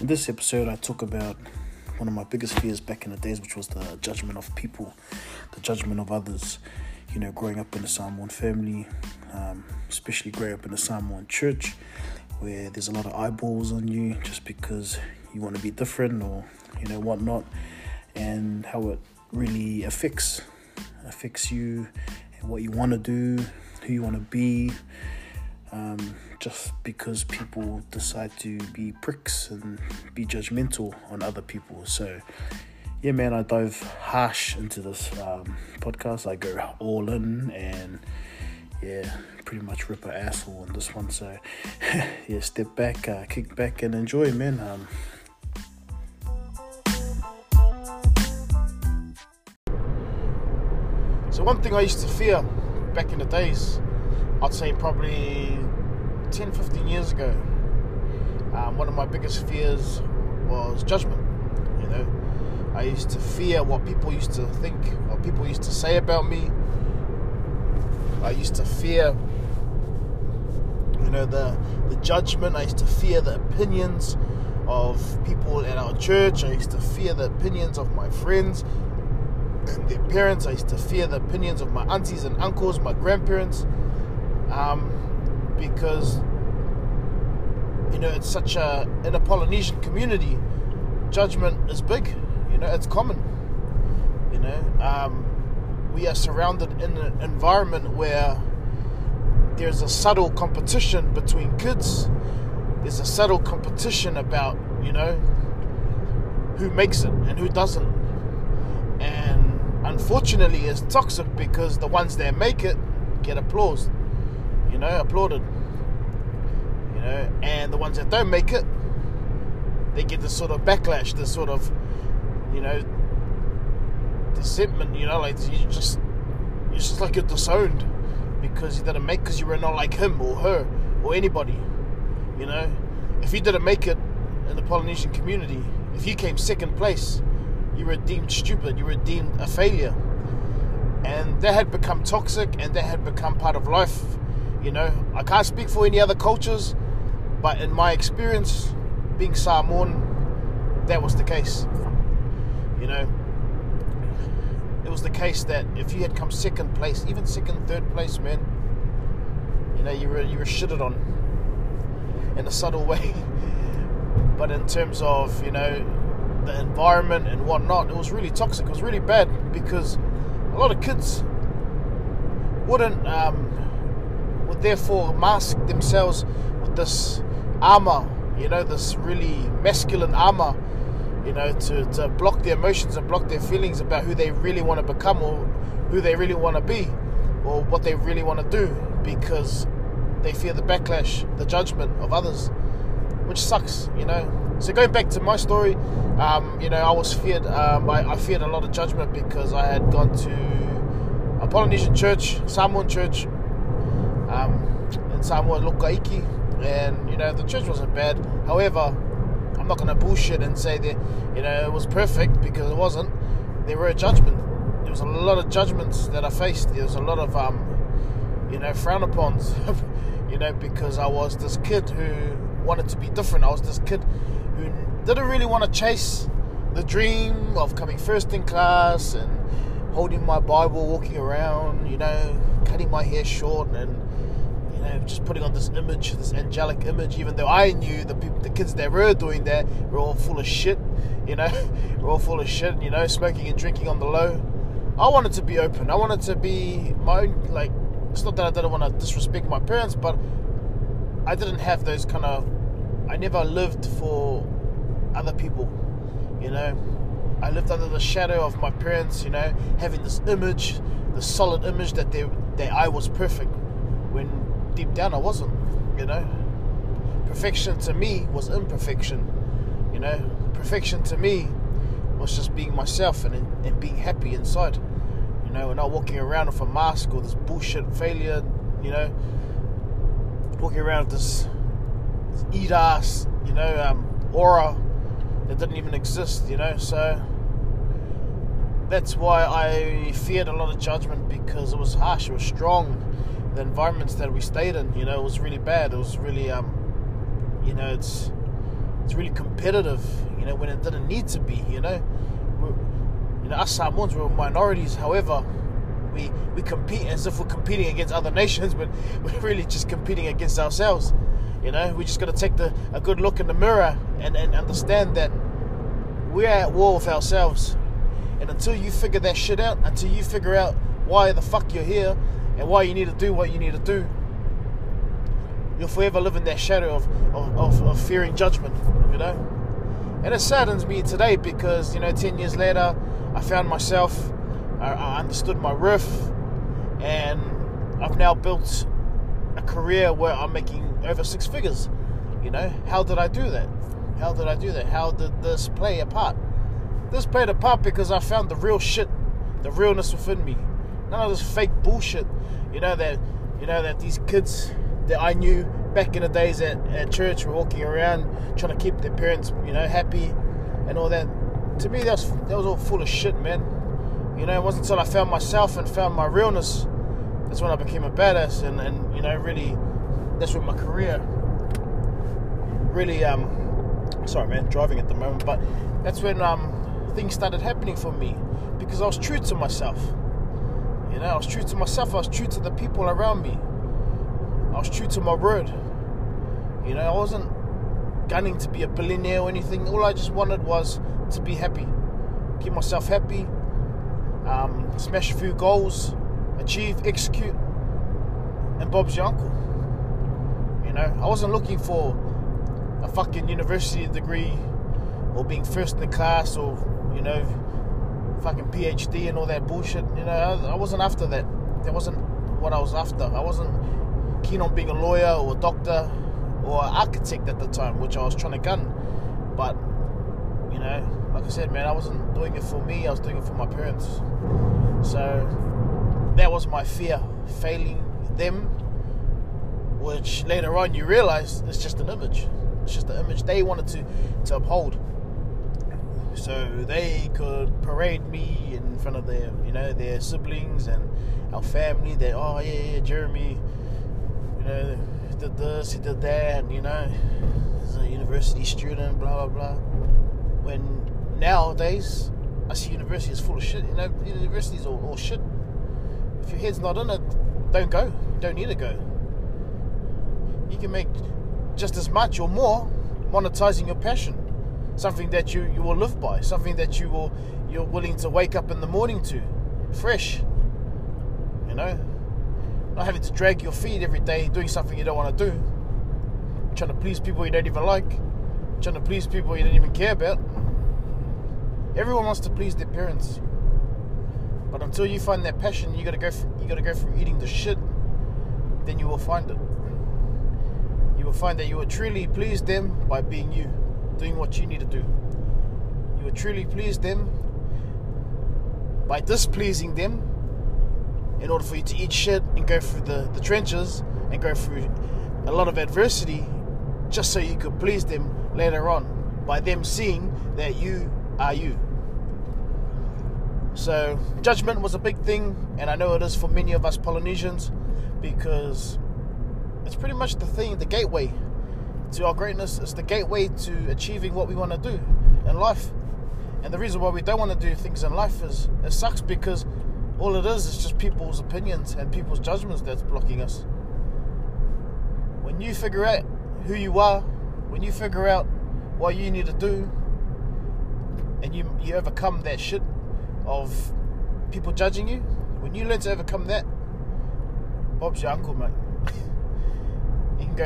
In this episode, I talk about one of my biggest fears back in the days, which was the judgment of people, the judgment of others. You know, growing up in a Samoan family, um, especially growing up in a Samoan church, where there's a lot of eyeballs on you just because you want to be different or you know whatnot, and how it really affects affects you and what you want to do, who you want to be. Um, just because people decide to be pricks and be judgmental on other people. So, yeah, man, I dive harsh into this um, podcast. I go all in and, yeah, pretty much rip an asshole on this one. So, yeah, step back, uh, kick back, and enjoy, man. Um, so, one thing I used to fear back in the days, I'd say probably 10, 15 years ago, um, one of my biggest fears was judgment. You know, I used to fear what people used to think, what people used to say about me. I used to fear, you know, the the judgment. I used to fear the opinions of people at our church. I used to fear the opinions of my friends and their parents. I used to fear the opinions of my aunties and uncles, my grandparents. Um, because you know it's such a in a Polynesian community, judgment is big. You know, it's common. You know, um, we are surrounded in an environment where there's a subtle competition between kids. There's a subtle competition about you know who makes it and who doesn't, and unfortunately, it's toxic because the ones that make it get applause you know, applauded. You know, and the ones that don't make it, they get this sort of backlash, this sort of, you know, resentment. You know, like you just, it's just like you're disowned because you didn't make because you were not like him or her or anybody. You know, if you didn't make it in the Polynesian community, if you came second place, you were deemed stupid. You were deemed a failure, and that had become toxic, and that had become part of life you know, I can't speak for any other cultures, but in my experience, being Samoan, that was the case. You know, it was the case that if you had come second place, even second, third place, man, you know, you were you were shitted on in a subtle way. but in terms of you know the environment and whatnot, it was really toxic. It was really bad because a lot of kids wouldn't. Um, therefore mask themselves with this armor, you know, this really masculine armor, you know, to, to block their emotions and block their feelings about who they really want to become or who they really want to be or what they really want to do because they fear the backlash, the judgment of others, which sucks, you know. So going back to my story, um, you know, I was feared. Um, I, I, feared a lot of judgment because I had gone to a Polynesian church, Samoan church, um, in Samoa Lokaiki, and you know the church wasn't bad. However, I'm not going to bullshit and say that you know it was perfect because it wasn't. There were a judgment. There was a lot of judgments that I faced. There was a lot of um, you know frown upon, you know because I was this kid who wanted to be different. I was this kid who didn't really want to chase the dream of coming first in class and holding my Bible, walking around, you know, cutting my hair short and you know, just putting on this image, this angelic image, even though I knew the people, the kids that were doing that were all full of shit, you know, were all full of shit, you know, smoking and drinking on the low. I wanted to be open. I wanted to be my own, like, it's not that I didn't want to disrespect my parents, but I didn't have those kind of, I never lived for other people, you know. I lived under the shadow of my parents, you know, having this image, the solid image that they, that I was perfect when deep down I wasn't, you know. Perfection to me was imperfection, you know. Perfection to me was just being myself and, and being happy inside, you know, and not walking around with a mask or this bullshit failure, you know. Walking around with this, this eat ass, you know, um, aura that didn't even exist, you know. So that's why I feared a lot of judgment because it was harsh, it was strong the environments that we stayed in, you know, it was really bad. It was really, um, you know, it's it's really competitive, you know, when it didn't need to be, you know. We're, you know, us Samoans were minorities, however, we, we compete as if we're competing against other nations, but we're really just competing against ourselves. You know, we just got to take the, a good look in the mirror and, and understand that we're at war with ourselves. Until you figure that shit out, until you figure out why the fuck you're here and why you need to do what you need to do, you'll forever live in that shadow of, of, of, of fearing judgment, you know? And it saddens me today because, you know, 10 years later, I found myself, I, I understood my worth, and I've now built a career where I'm making over six figures. You know, how did I do that? How did I do that? How did this play a part? This played a part because I found the real shit, the realness within me. None of this fake bullshit. You know that, you know that these kids that I knew back in the days at, at church were walking around trying to keep their parents, you know, happy and all that. To me, that was that was all full of shit, man. You know, it wasn't until I found myself and found my realness that's when I became a badass, and, and you know, really, that's when my career really um sorry man driving at the moment but that's when um things started happening for me because I was true to myself. You know I was true to myself I was true to the people around me. I was true to my word. You know I wasn't gunning to be a billionaire or anything. All I just wanted was to be happy keep myself happy um, smash a few goals achieve execute. And Bob's your uncle. You know I wasn't looking for a fucking university degree or being first in the class or, you know, fucking PhD and all that bullshit. You know, I, I wasn't after that. That wasn't what I was after. I wasn't keen on being a lawyer or a doctor or an architect at the time, which I was trying to gun. But, you know, like I said, man, I wasn't doing it for me, I was doing it for my parents. So that was my fear, failing them, which later on you realize it's just an image. It's just the image they wanted to, to uphold. So they could parade me in front of their, you know, their siblings and our family. That oh yeah, yeah, Jeremy, you know, did this, he did that, and you know, he's a university student, blah blah blah. When nowadays I see university is full of shit. You know, universities all, all shit. If your head's not in it, don't go. You don't need to go. You can make just as much or more monetizing your passion something that you, you will live by something that you will you're willing to wake up in the morning to fresh you know? Not having to drag your feet every day doing something you don't want to do. Trying to please people you don't even like. Trying to please people you don't even care about. Everyone wants to please their parents. But until you find that passion you gotta go from, you gotta go from eating the shit then you will find it. You will find that you will truly please them by being you, doing what you need to do. You will truly please them by displeasing them in order for you to eat shit and go through the, the trenches and go through a lot of adversity just so you could please them later on by them seeing that you are you. So, judgment was a big thing, and I know it is for many of us Polynesians because it's pretty much the thing, the gateway to our greatness. It's the gateway to achieving what we want to do in life. And the reason why we don't want to do things in life is it sucks because all it is is just people's opinions and people's judgments that's blocking us. When you figure out who you are, when you figure out what you need to do, and you you overcome that shit of people judging you, when you learn to overcome that, Bob's your uncle, mate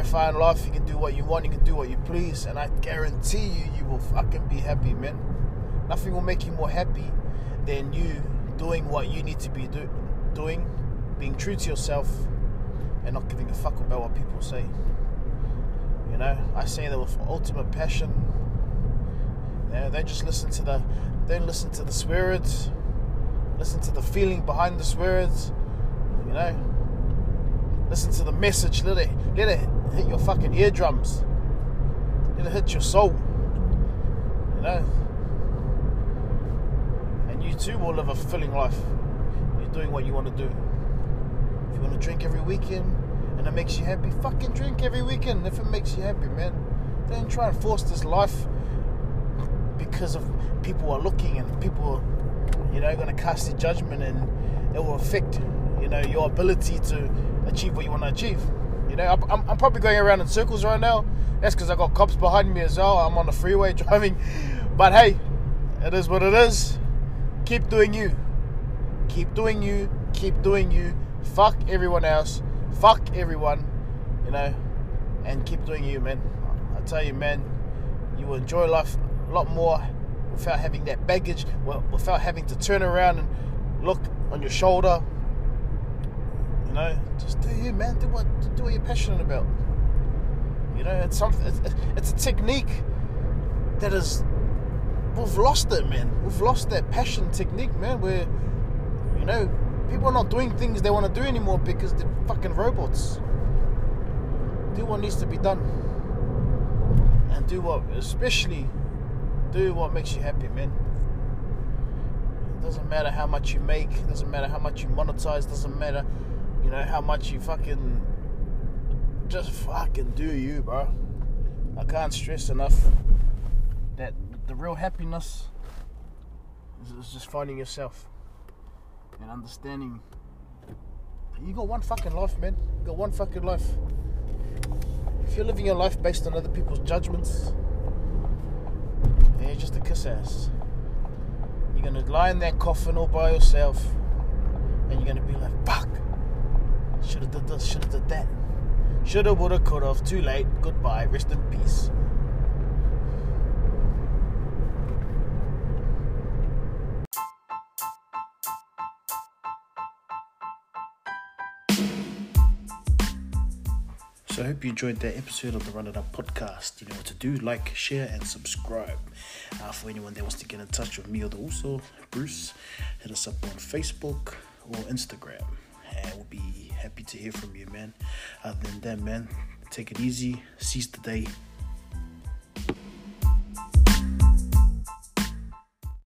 far in life. You can do what you want. You can do what you please, and I guarantee you, you will fucking be happy, man. Nothing will make you more happy than you doing what you need to be do- doing, being true to yourself, and not giving a fuck about what people say. You know, I say that with ultimate passion. You don't just listen to the, don't listen to the words. Listen to the feeling behind the words. You know, listen to the message. Let it, let it hit your fucking eardrums. Let It'll hit your soul. You know? And you too will live a fulfilling life. You're doing what you want to do. If you want to drink every weekend and it makes you happy, fucking drink every weekend if it makes you happy, man. don't try and force this life because of people are looking and people, you know, going to cast their judgment and it will affect, you know, your ability to achieve what you want to achieve. You know, I'm, I'm probably going around in circles right now. That's because I got cops behind me as well. I'm on the freeway driving. But hey, it is what it is. Keep doing you. Keep doing you. Keep doing you. Fuck everyone else. Fuck everyone. You know, and keep doing you, man. I tell you, man, you will enjoy life a lot more without having that baggage, without having to turn around and look on your shoulder you know, just do you, man. Do what do what you're passionate about. You know, it's something. It's, it's a technique that is. We've lost it, man. We've lost that passion technique, man. Where, you know, people are not doing things they want to do anymore because they're fucking robots. Do what needs to be done, and do what, especially, do what makes you happy, man. It doesn't matter how much you make. Doesn't matter how much you monetize. Doesn't matter you know how much you fucking just fucking do you, bro. I can't stress enough that the real happiness is just finding yourself and understanding you got one fucking life, man. You got one fucking life. If you're living your life based on other people's judgments, then you're just a kiss ass. You're gonna lie in that coffin all by yourself, and you're gonna be like, fuck. Should have done this, should have done that. Shoulda, woulda, coulda. Too late. Goodbye. Rest in peace. So I hope you enjoyed that episode of the Run It Up podcast. You know what to do, like, share, and subscribe. Uh, for anyone that wants to get in touch with me or the also Bruce, hit us up on Facebook or Instagram and we'll be happy to hear from you, man. Other than that, man, take it easy, seize the day,